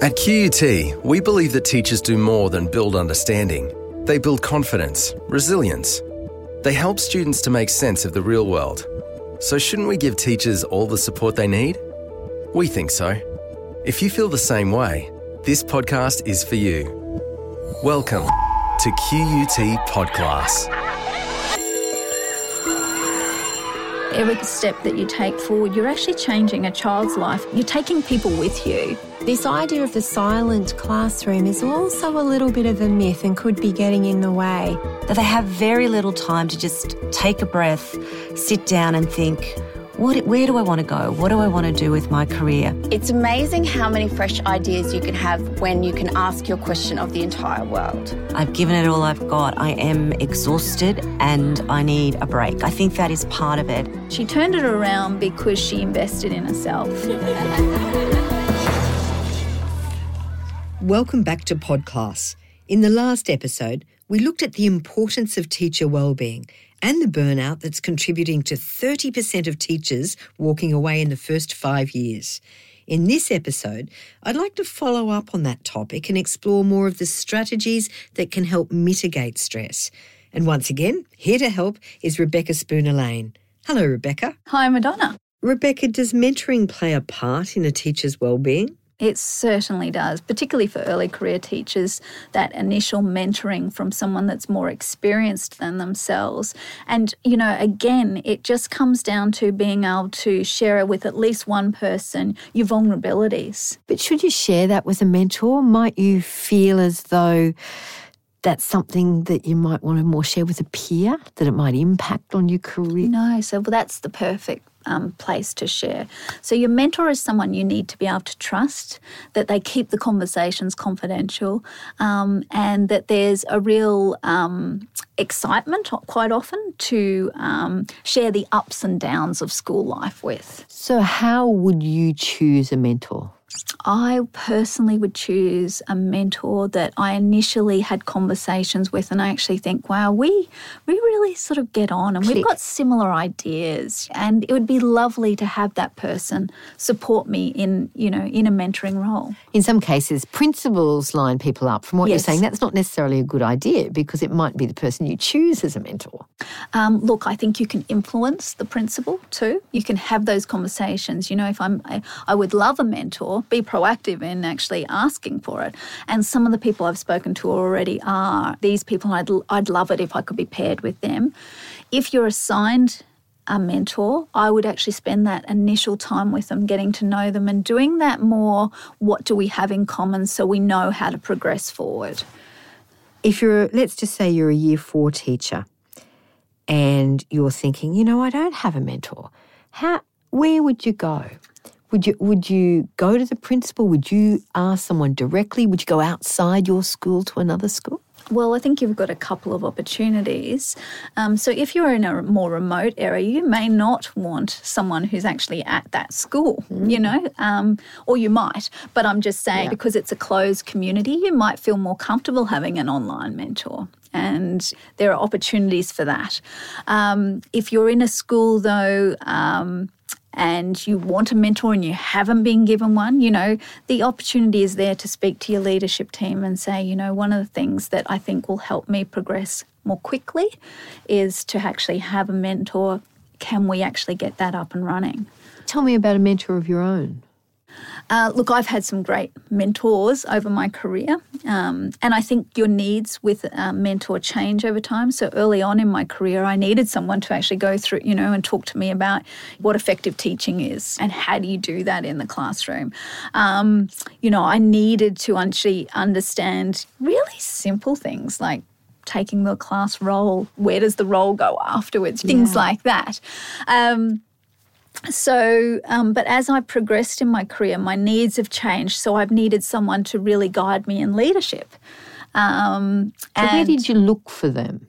At QUT, we believe that teachers do more than build understanding. They build confidence, resilience. They help students to make sense of the real world. So, shouldn't we give teachers all the support they need? We think so. If you feel the same way, this podcast is for you. Welcome to QUT Podclass. Every step that you take forward, you're actually changing a child's life. You're taking people with you. This idea of the silent classroom is also a little bit of a myth and could be getting in the way. That they have very little time to just take a breath, sit down and think, what, where do I want to go? What do I want to do with my career? It's amazing how many fresh ideas you can have when you can ask your question of the entire world. I've given it all I've got. I am exhausted and I need a break. I think that is part of it. She turned it around because she invested in herself. Welcome back to Podclass. In the last episode, we looked at the importance of teacher well-being and the burnout that's contributing to 30% of teachers walking away in the first five years. In this episode, I'd like to follow up on that topic and explore more of the strategies that can help mitigate stress. And once again, here to help is Rebecca Spooner Lane. Hello, Rebecca. Hi, Madonna. Rebecca, does mentoring play a part in a teacher's well-being? It certainly does, particularly for early career teachers, that initial mentoring from someone that's more experienced than themselves. And, you know, again, it just comes down to being able to share with at least one person your vulnerabilities. But should you share that with a mentor? Might you feel as though that's something that you might want to more share with a peer, that it might impact on your career? No, so well, that's the perfect um, place to share. So, your mentor is someone you need to be able to trust, that they keep the conversations confidential, um, and that there's a real um, excitement quite often to um, share the ups and downs of school life with. So, how would you choose a mentor? I personally would choose a mentor that I initially had conversations with, and I actually think, wow, we we really sort of get on, and Click. we've got similar ideas, and it would be lovely to have that person support me in you know in a mentoring role. In some cases, principals line people up. From what yes. you're saying, that's not necessarily a good idea because it might be the person you choose as a mentor. Um, look, I think you can influence the principal too. You can have those conversations. You know, if I'm, I, I would love a mentor be proactive in actually asking for it. And some of the people I've spoken to already are these people. I'd, I'd love it if I could be paired with them. If you're assigned a mentor, I would actually spend that initial time with them, getting to know them and doing that more. What do we have in common so we know how to progress forward? If you're, let's just say you're a year four teacher and you're thinking, you know, I don't have a mentor, how, where would you go? Would you would you go to the principal? Would you ask someone directly? Would you go outside your school to another school? Well, I think you've got a couple of opportunities. Um, so, if you're in a more remote area, you may not want someone who's actually at that school, mm. you know, um, or you might. But I'm just saying, yeah. because it's a closed community, you might feel more comfortable having an online mentor. And there are opportunities for that. Um, if you're in a school, though, um, and you want a mentor and you haven't been given one, you know, the opportunity is there to speak to your leadership team and say, you know, one of the things that I think will help me progress more quickly is to actually have a mentor. Can we actually get that up and running? Tell me about a mentor of your own. Uh, look, I've had some great mentors over my career, um, and I think your needs with a mentor change over time. So early on in my career, I needed someone to actually go through, you know, and talk to me about what effective teaching is and how do you do that in the classroom. Um, you know, I needed to actually understand really simple things like taking the class roll, where does the roll go afterwards, things yeah. like that. Um, so, um, but as I progressed in my career, my needs have changed. So I've needed someone to really guide me in leadership. Um, so where did you look for them?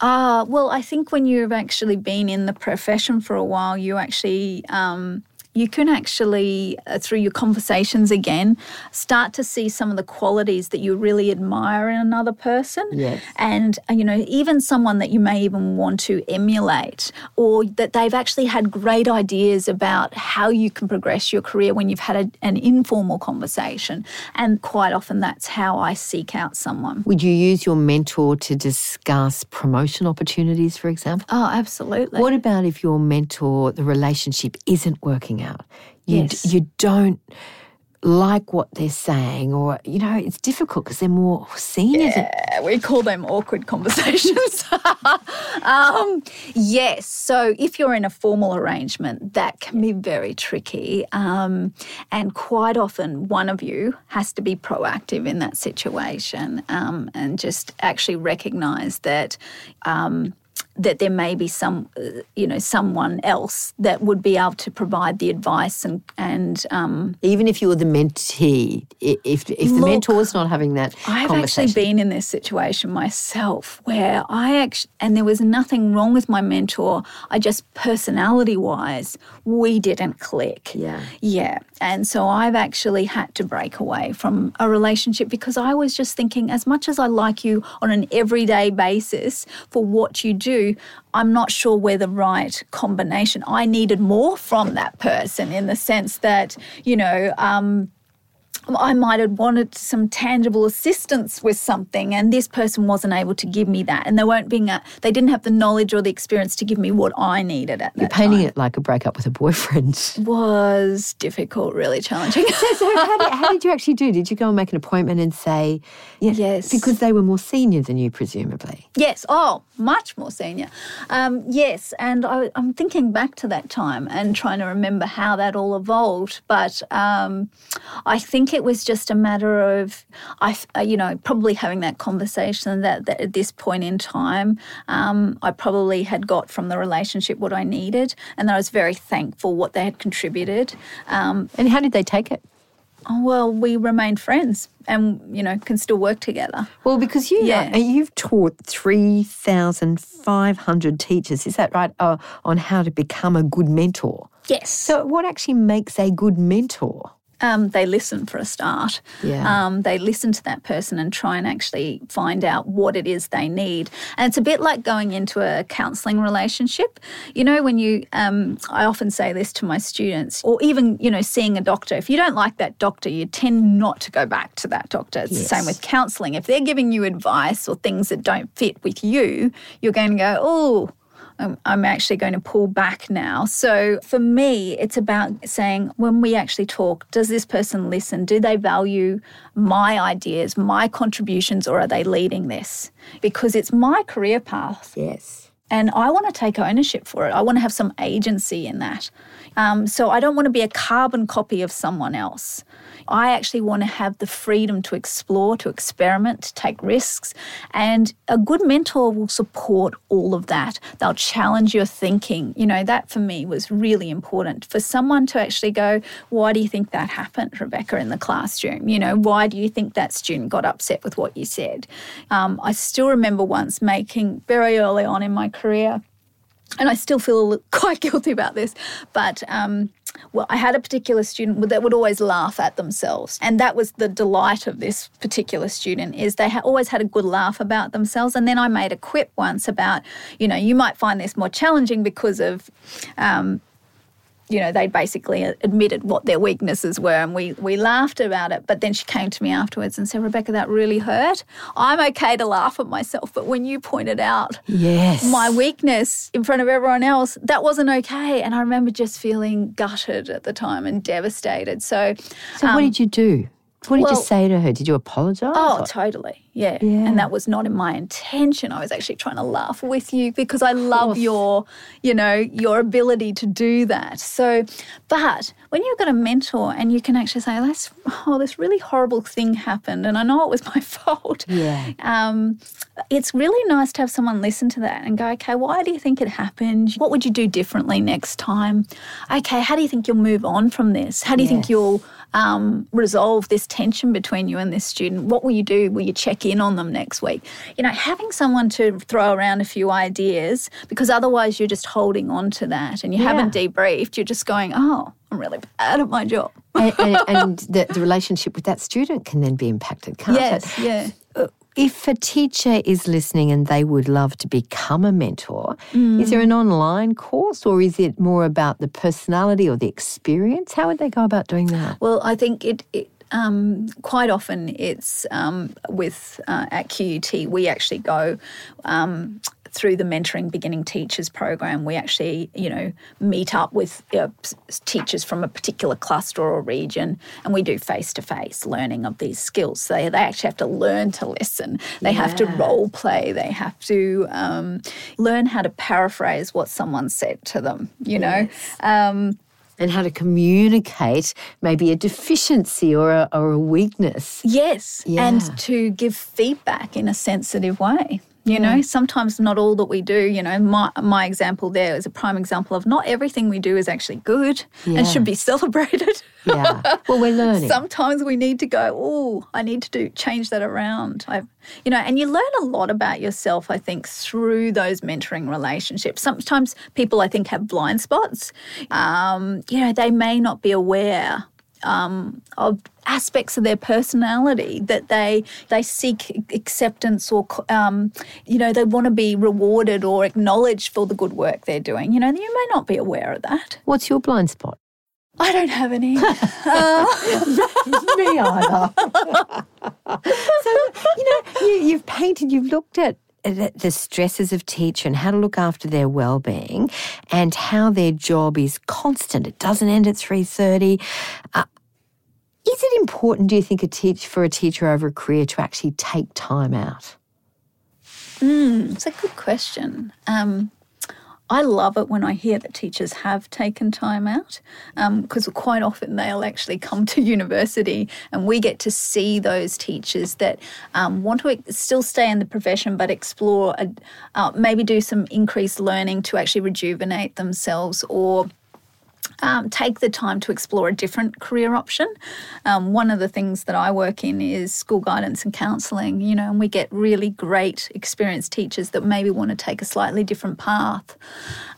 Uh, well, I think when you've actually been in the profession for a while, you actually um, you can actually, uh, through your conversations again, start to see some of the qualities that you really admire in another person. Yes. And, uh, you know, even someone that you may even want to emulate, or that they've actually had great ideas about how you can progress your career when you've had a, an informal conversation. And quite often that's how I seek out someone. Would you use your mentor to discuss promotion opportunities, for example? Oh, absolutely. What about if your mentor, the relationship isn't working out? You, Yes. you don't like what they're saying, or, you know, it's difficult because they're more seniors. Uh, we call them awkward conversations. um, yes. So if you're in a formal arrangement, that can be very tricky. Um, and quite often, one of you has to be proactive in that situation um, and just actually recognize that. That there may be some, uh, you know, someone else that would be able to provide the advice and and um, Even if you're the mentee, if, if the Look, mentor's not having that I've actually been in this situation myself where I actually, and there was nothing wrong with my mentor. I just personality wise, we didn't click. Yeah. Yeah. And so I've actually had to break away from a relationship because I was just thinking, as much as I like you on an everyday basis for what you do, I'm not sure we're the right combination. I needed more from that person in the sense that, you know, um, I might have wanted some tangible assistance with something, and this person wasn't able to give me that, and they weren't being a, they didn't have the knowledge or the experience to give me what I needed at You're that painting time. it like a breakup with a boyfriend. was difficult, really challenging. so how did, how did you actually do? Did you go and make an appointment and say, yeah, Yes. because they were more senior than you, presumably? Yes. Oh, much more senior. Um, yes. And I, I'm thinking back to that time and trying to remember how that all evolved. But um, I think it was just a matter of, I, uh, you know, probably having that conversation that, that at this point in time, um, I probably had got from the relationship what I needed, and that I was very thankful what they had contributed. Um, And how did they take it? oh, well, we remain friends, and you know, can still work together. Well, because you Yeah. uh, you've taught three thousand five hundred teachers, is that right? Uh, on how to become a good mentor. Yes. So, what actually makes a good mentor? Um, they listen for a start. Yeah. Um, they listen to that person and try and actually find out what it is they need. And it's a bit like going into a counselling relationship. You know, when you, um, I often say this to my students, or even, you know, seeing a doctor. If you don't like that doctor, you tend not to go back to that doctor. It's the same with counselling. If they're giving you advice or things that don't fit with you, you're going to go, oh, I'm actually going to pull back now. So for me, it's about saying when we actually talk, does this person listen? Do they value my ideas, my contributions, or are they leading this? Because it's my career path. Yes. And I want to take ownership for it. I want to have some agency in that. Um, so I don't want to be a carbon copy of someone else. I actually want to have the freedom to explore, to experiment, to take risks. And a good mentor will support all of that. They'll challenge your thinking. You know, that for me was really important. For someone to actually go, why do you think that happened, Rebecca, in the classroom? You know, why do you think that student got upset with what you said? Um, I still remember once making very early on in my career and I still feel quite guilty about this, but um, well, I had a particular student that would always laugh at themselves, and that was the delight of this particular student is they ha- always had a good laugh about themselves. And then I made a quip once about, you know, you might find this more challenging because of. Um, you know, they basically admitted what their weaknesses were, and we we laughed about it. But then she came to me afterwards and said, "Rebecca, that really hurt. I'm okay to laugh at myself, but when you pointed out Yes. my weakness in front of everyone else, that wasn't okay. And I remember just feeling gutted at the time and devastated. So, so, what um, did you do? What did you well- say to her? Did you apologise? oh, or- totally. Yeah. Yeah. And that was not in my intention. I was actually trying to laugh with you because I love your, you know, your ability to do that. So, but when you've got a mentor and you can actually say, that's, oh, this really horrible thing happened and I know it was my fault. Yeah. um, it's really nice to have someone listen to that and go, okay, why do you think it happened? What would you do differently next time? Okay, how do you think you'll move on from this? How do you think you'll um, resolve this tension between you and this student? What will you do? Will you check in on them next week? You know, having someone to throw around a few ideas because otherwise you're just holding on to that and you haven't debriefed. You're just going, oh, I'm really bad at my job. and, and, and the, the relationship with that student can then be impacted, can't yes, it? Yes, yeah. If a teacher is listening and they would love to become a mentor, is there an online course or is it more about the personality or the experience? How would they go about doing that? Well, I think it. it um, quite often, it's um, with uh, at QUT. We actually go um, through the mentoring beginning teachers program. We actually, you know, meet up with uh, teachers from a particular cluster or region, and we do face to face learning of these skills. So they they actually have to learn to listen. They have to role play. They have to um, learn how to paraphrase what someone said to them. You know. Um, And how to communicate maybe a deficiency or a, or a weakness. Yes, Yeah. and to give feedback in a sensitive way. You know, sometimes not all that we do, you know, my, my example there is a prime example of not everything we do is actually good and should be celebrated. Yeah. well, we're learning. Sometimes we need to go, oh, I need to do change that around. I, you know, and you learn a lot about yourself, I think, through those mentoring relationships. Sometimes people, I think, have blind spots. Um, you know, they may not be aware um, of aspects of their personality that they they seek acceptance or um, you know they want to be rewarded or acknowledged for the good work they're doing. You know, you may not be aware of that. What's your blind spot? I don't have any. Me either. so, you know, you, you've painted, you've looked at the the stresses of teacher and how to look after their well-being and how their job is constant. It doesn't end at 3.30 uh, is it important do you think a teach for a teacher over a career to actually take time out? It's a good question. Um, I love it when I hear that teachers have taken time out because quite often they'll actually come to university and we get to see those teachers that um, want to still stay in the profession but explore, a, uh, maybe do some increased learning to actually rejuvenate themselves or um, take the time to explore a different career option. Um, one of the things that I work in is school guidance and counselling, you know, and we get really great experienced teachers that maybe want to take a slightly different path.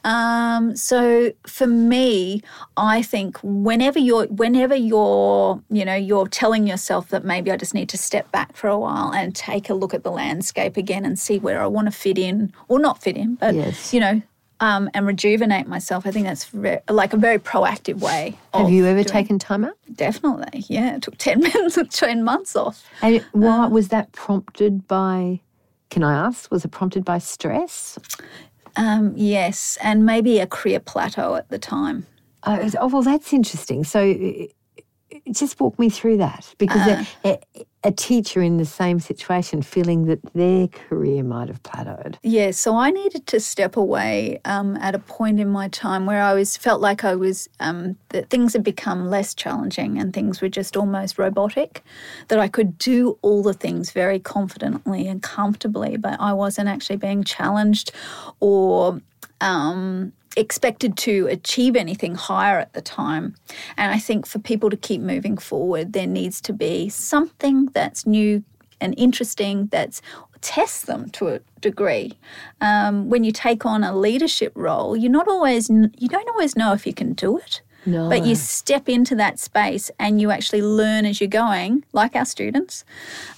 Um, so for me, I think whenever you're, whenever you're, you know, you're telling yourself that maybe I just need to step back for a while and take a look at the landscape again and see where I want to fit in or not fit in, but Yes. you know, um, and rejuvenate myself. I think that's ve- like a very proactive way. have you ever taken time out Definitely, yeah. It took ten minutes, ten months off. and why was that prompted by can i ask was it prompted by stress Um, yes, and maybe a career plateau at the time. Oh, oh, well, that's interesting. So, uh, just walk me through that because a, a, a teacher in the same situation feeling that their career might have plateaued. Yeah, so I needed to step away um, at a point in my time where I was felt like I was um, that things had become less challenging and things were just almost robotic. That I could do all the things very confidently and comfortably, but I wasn't actually being challenged or um, expected to achieve anything higher at the time. And I think for people to keep moving forward, there needs to be something that's new and interesting that's tests them to a degree. Um, when you take on a leadership role, you're not always you don't always know if you can do it. No. But you step into that space and you actually learn as you're going, like our students.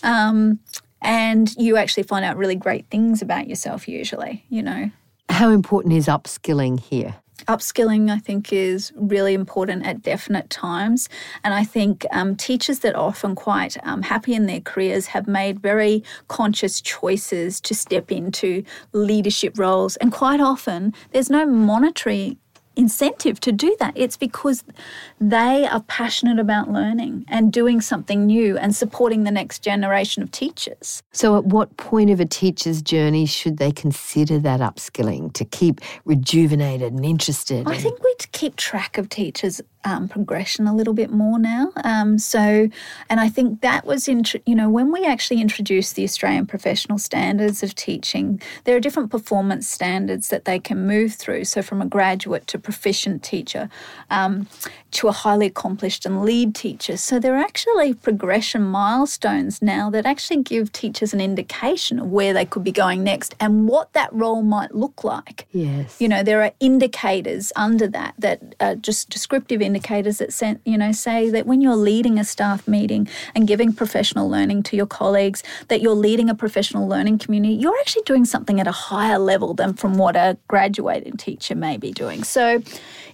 Um, and you actually find out really great things about yourself, usually, you know. How important is upskilling here? Upskilling, I think, is really important at definite times. And I think um, teachers that are often quite um, happy in their careers have made very conscious choices to step into leadership roles. And quite often, there's no monetary incentive to do that. It's because they are passionate about learning and doing something new and supporting the next generation of teachers. So, at what point of a teacher's journey should they consider that upskilling to keep rejuvenated and interested? I think we keep track of teachers' um, progression a little bit more now. Um, so, and I think that was, int- you know, when we actually introduced the Australian Professional Standards of Teaching, there are different performance standards that they can move through. So, from a graduate to proficient teacher um, to a highly accomplished and lead teacher. So, there are actually progression milestones now that actually give teachers an indication of where they could be going next and what that role might look like. yes. You know, there are indicators under that that are just descriptive indicators indicators that you know say that when you're leading a staff meeting and giving professional learning to your colleagues, that you're leading a professional learning community, you're actually doing something at a higher level than from what a graduating teacher may be doing. So,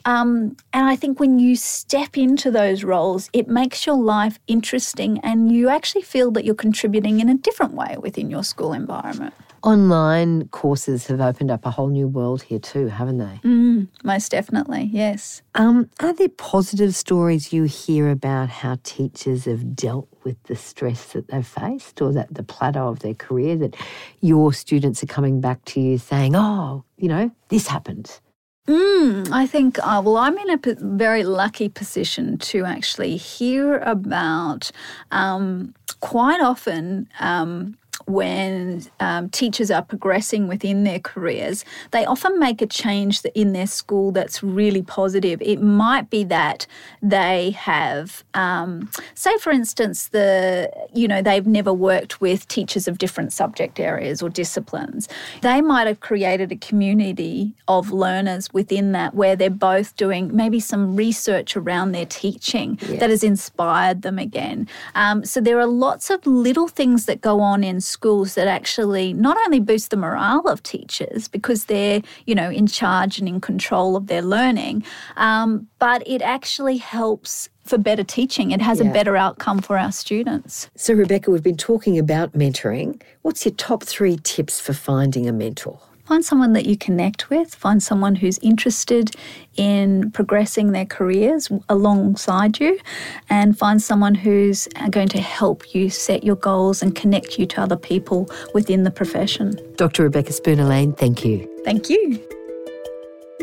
um, and I think when you step into those roles, it makes your life interesting, and you actually feel that you're contributing in a different way within your school environment. Online courses have opened up a whole new world here too, haven't they? Mm, most definitely, yes. Um, are there positive stories you hear about how teachers have dealt with the stress that they've faced or that the plateau of their career that your students are coming back to you saying, oh, you know, this happened? Mm, I think, uh, well, I'm in a p- very lucky position to actually hear about um, quite often. Um, when um, teachers are progressing within their careers, they often make a change in their school that's really positive. It might be that they have, um, say, for instance, the you know they've never worked with teachers of different subject areas or disciplines. They might have created a community of learners within that where they're both doing maybe some research around their teaching yes. that has inspired them again. Um, so there are lots of little things that go on in schools that actually not only boost the morale of teachers because they're, you know, in charge and in control of their learning, um, but it actually helps for better teaching. It has yeah. a better outcome for our students. So, Rebecca, we've been talking about mentoring. What's your top three tips for finding a mentor? Find someone that you connect with, find someone who's interested in progressing their careers alongside you, and find someone who's uh, going to help you set your goals and connect you to other people within the profession. Dr. Rebecca Spooner Lane, thank you. Thank you.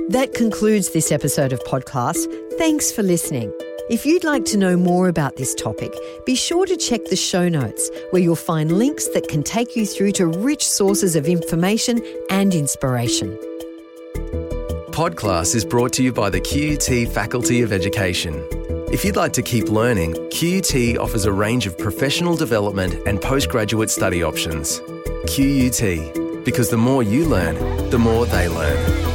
That concludes this episode of Podclass. Thanks for listening. If you'd like to know more about this topic, be sure to check the show notes, where you'll find links that can take you through to rich sources of information and inspiration. Podclass is brought to you by the QUT Faculty of Education. If you'd like to keep learning, QUT offers a range of professional development and postgraduate study options. QUT, because the more you learn, the more they learn.